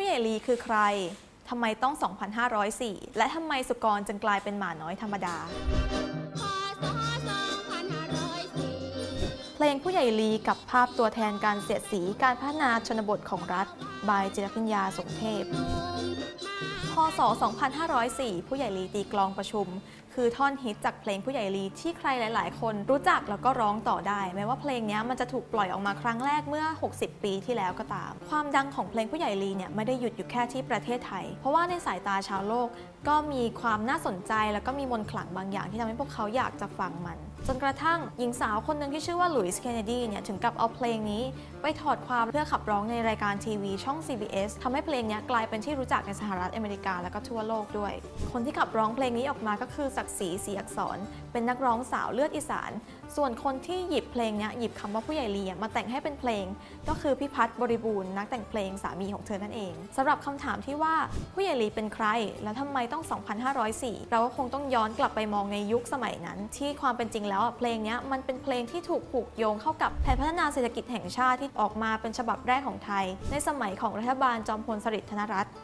ผู้ใหญ่ลีคือใครทำไมต้อง 2,504 และทำไมสุกรจึงกลายเป็นหมาน้อยธรรมดา เพลงผู้ใหญ่ลีกับภาพตัวแทนการเสียดสีการพัฒนาชนบทของรัฐ บายจิรพิญญาสงเทพ พศ 2504 ผู้ใหญ่ลีตีกลองประชุมคือท่อนฮิตจากเพลงผู้ใหญ่ลีที่ใครหลาย ๆ คนรู้จักแล้วก็ร้องต่อได้ แม้ว่าเพลงนี้มันจะถูกปล่อยออกมาครั้งแรกเมื่อ 60 ปีที่แล้วก็ตาม ความดังของเพลงผู้ใหญ่ลีเนี่ยไม่ได้หยุดอยู่แค่ที่ประเทศไทย เพราะว่าในสายตาชาวโลก ก็มีความน่าสนใจแล้วก็มีมนต์ขลังบางอย่างที่ทำให้พวกเขาอยากจะฟังมัน จนกระทั่งหญิงสาวคนหนึ่งที่ชื่อว่าหลุยส์เคนเนดีเนี่ยถึงกับเอาเพลงนี้ ไปถอดความเพื่อขับร้องในรายการทีวีช่อง CBS ทำให้เพลงนี้กลายเป็นที่รู้จักในสหรัฐอเมริกาและก็ทั่วโลกด้วย คนที่ขับร้องเพลงนี้ออกมาก็คือศักดิ์ศรีศรีอักษร เป็นนักร้องสาวเลือดอีสาน ส่วนคนที่หยิบเพลงนี้หยิบคำว่าผู้ใหญ่ลีมาแต่งให้เป็นเพลง ก็คือพี่พัฒน์บริบูรณ์นักแต่งเพลงสามีของเธอนั่นเองสำหรับคำถามที่ว่าผู้ใหญ่ลีเป็นใคร แล้วทำไมต้อง 2,504 เราก็คงต้องย้อนกลับไปมองในยุคสมัยนั้น ที่ความเป็นจริงแล้วเพลงนี้มันเป็นเพลงที่ถูกผูกโยงเข้ากับแผนพัฒนาเศรษฐกิจแห่งชาติที่ออกมาเป็นฉบับแรกของไทย ในสมัยของรัฐบาลจอมพลสฤษดิ์ธนรัตน์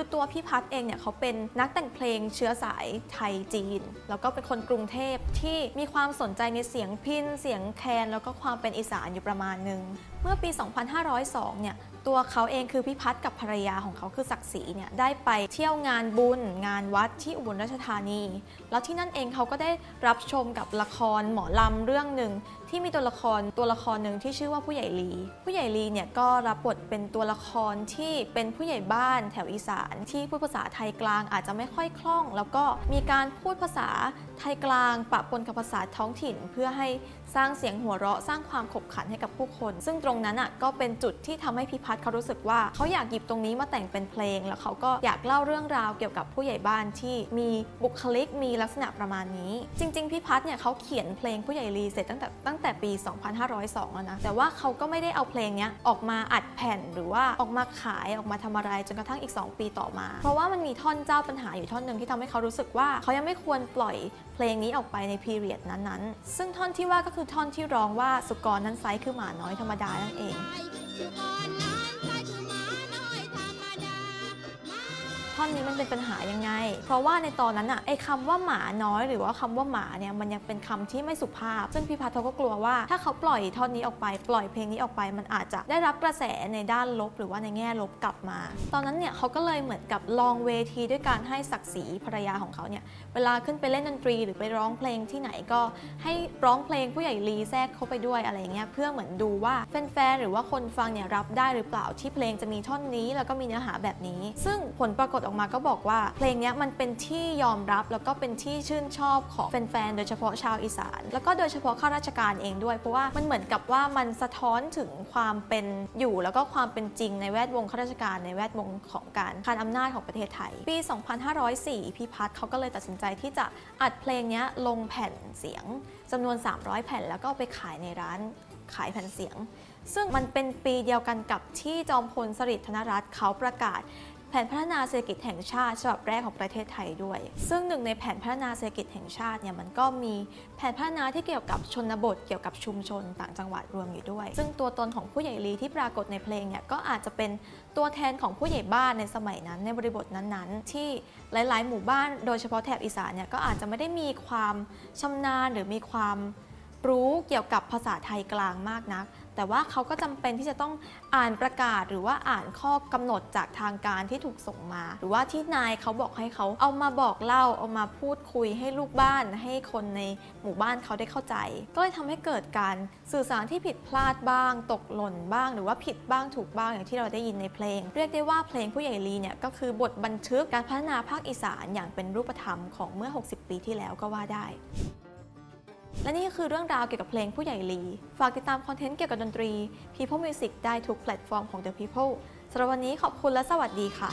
คือตัวพี่พัฒเองเนี่ยเขาเป็นนักแต่งเพลงเชื้อสายไทยจีน แล้วก็เป็นคนกรุงเทพที่มีความสนใจในเสียงพินเสียงแคน แล้วก็ความเป็นอีสานอยู่ประมาณนึงเมื่อปี 2502 เนี่ย ตัวเขาเองคือพี่พัฒน์กับภรรยาของเขาคือศักดิ์ศรีเนี่ย ได้ไปเที่ยวงานบุญ งานวัดที่อุบลราชธานี แล้วที่นั่นเองเขาก็ได้รับชมกับละครหมอลำเรื่องหนึ่งที่มีตัวละครตัวละครหนึ่งที่ชื่อว่าผู้ใหญ่ลี ผู้ใหญ่ลีเนี่ยก็รับบทเป็นตัวละครที่เป็นผู้ใหญ่บ้านแถวอีสานที่พูดภาษาไทยกลางอาจจะไม่ค่อยคล่อง แล้วก็มีการพูดภาษาไทยกลางปะปนกับภาษาท้องถิ่น เพื่อให้สร้างเสียงหัวเราะสร้างความขบขันให้กับผู้คน ซึ่งตรงนั้นอะก็เป็นจุดที่ทำให้พิพัฒน์เขารู้สึกว่าเขาอยากหยิบตรงนี้มาแต่งเป็นเพลง แล้วเขาก็อยากเล่าเรื่องราวเกี่ยวกับผู้ใหญ่บ้านที่มีบุคลิกมีลักษณะประมาณนี้ จริง ๆพิพัฒน์เนี่ยเขาเขียนเพลงผู้ใหญ่ลีเสร็จตั้งแต่ตั้งแต่ปี 2502 แล้วนะแต่ว่าเขาก็ไม่ได้เอาเพลงเนี้ยออกมาอัดแผ่นหรือว่าออกมาขายออกมาทำอะไรจนกระทั่งอีก 2 ปีต่อมา เพราะว่ามันมีท่อนเจ้าปัญหาอยู่ท่อนหนึ่งที่ทำให้เขารู้สึกว่าเขายังไม่ควรปล่อยเพลงนี้ออกไปในพีเรียดนั้นๆ ซึ่งท่อนที่ว่าก็คือท่อนที่ร้องว่าสุกรนั้นไซส์คือหมาน้อยธรรมดานั่ ท่อนนี้มันเป็นปัญหายังไง เพราะว่าในตอนนั้นอะไอ้คำว่าหมาน้อยหรือว่าคำว่าหมาเนี่ยมันยังเป็นคำที่ไม่สุภาพ ซึ่งพี่พัทเขาก็กลัวว่า ถ้าเขาปล่อยท่อนนี้ออกไป ปล่อยเพลงนี้ออกไป มันอาจจะได้รับกระแสในด้านลบ หรือว่าในแง่ลบกลับมา ตอนนั้นเนี่ยเขาก็เลยเหมือนกับลองเวทีด้วยการให้ศักดิ์ศรีภรรยาของเขาเนี่ยเวลาขึ้นไปเล่นดนตรี หรือไปร้องเพลงที่ไหนก็ให้ร้องเพลงผู้ใหญ่ลีแทรกเข้าไปด้วยอะไรอย่างเงี้ยเพื่อเหมือนดูว่าแฟนๆหรือว่าคนฟังเนี่ยรับได้หรือเปล่าที่เพลงจะมีท่อนนี้ แล้วก็มีเนื้อหาแบบนี้ ซึ่งผลปรากฏออกมาก็บอกว่าเพลงนี้มันเป็นที่ยอมรับแล้วก็เป็นที่ชื่นชอบของแฟนๆ โดยเฉพาะชาวอีสาน แล้วก็โดยเฉพาะข้าราชการเองด้วย เพราะว่ามันเหมือนกับว่ามันสะท้อนถึงความเป็นอยู่แล้วก็ความเป็นจริงในแวดวงข้าราชการในแวดวงของการคานอำนาจของประเทศไทย ปี 2504 พี่พัฒน์เขาก็เลยตัดสินใจที่จะอัดเพลงนี้ลงแผ่นเสียงจำนวน 300 แผ่นแล้วก็ไปขายในร้านขายแผ่นเสียง ซึ่งมันเป็นปีเดียวกันกับที่จอมพลสฤษดิ์ธนรัตน์เขาประกาศ แผนพัฒนาเศรษฐกิจแห่งชาติฉบับแรกของประเทศไทยด้วย ซึ่งหนึ่งในแผนพัฒนาเศรษฐกิจแห่งชาติเนี่ยมันก็มีแผนพัฒนาที่เกี่ยวกับชนบท เกี่ยวกับชุมชนต่างจังหวัดรวมอยู่ด้วย ซึ่งตัวตนของผู้ใหญ่ลีที่ปรากฏในเพลงเนี่ยก็อาจจะเป็นตัวแทนของผู้ใหญ่บ้านในสมัยนั้น ในบริบทนั้นๆ ที่หลาย ๆ หมู่บ้านโดยเฉพาะแถบอีสานเนี่ยก็อาจจะไม่ได้มีความชำนาญหรือมีความรู้เกี่ยวกับภาษาไทยกลางมากนัก แต่ว่าเขาก็จำเป็นที่จะต้องอ่านประกาศ หรือว่าอ่านข้อกำหนดจากทางการที่ถูกส่งมา หรือว่าที่นายเขาบอกให้เขาเอามาบอกเล่าเอามาพูดคุยให้ลูกบ้าน ให้คนในหมู่บ้านเขาได้เข้าใจ ก็เลยทำให้เกิดการสื่อสารที่ผิดพลาดบ้าง ตกหล่นบ้าง หรือว่าผิดบ้างถูกบ้างอย่างที่เราได้ยินในเพลง เรียกได้ว่าเพลงผู้ใหญ่ลีเนี่ยก็คือบทบันทึกการพัฒนาภาคอีสานอย่างเป็นรูปธรรมของเมื่อ 60 ปีที่แล้วก็ว่าได้ และนี่คือเรื่องราวเกี่ยวกับเพลงผู้ใหญ่ลี ฝากติดตามคอนเทนต์เกี่ยวกับดนตรี People Music ได้ทุกแพลตฟอร์มของ The People สำหรับวันนี้ขอบคุณและสวัสดีค่ะ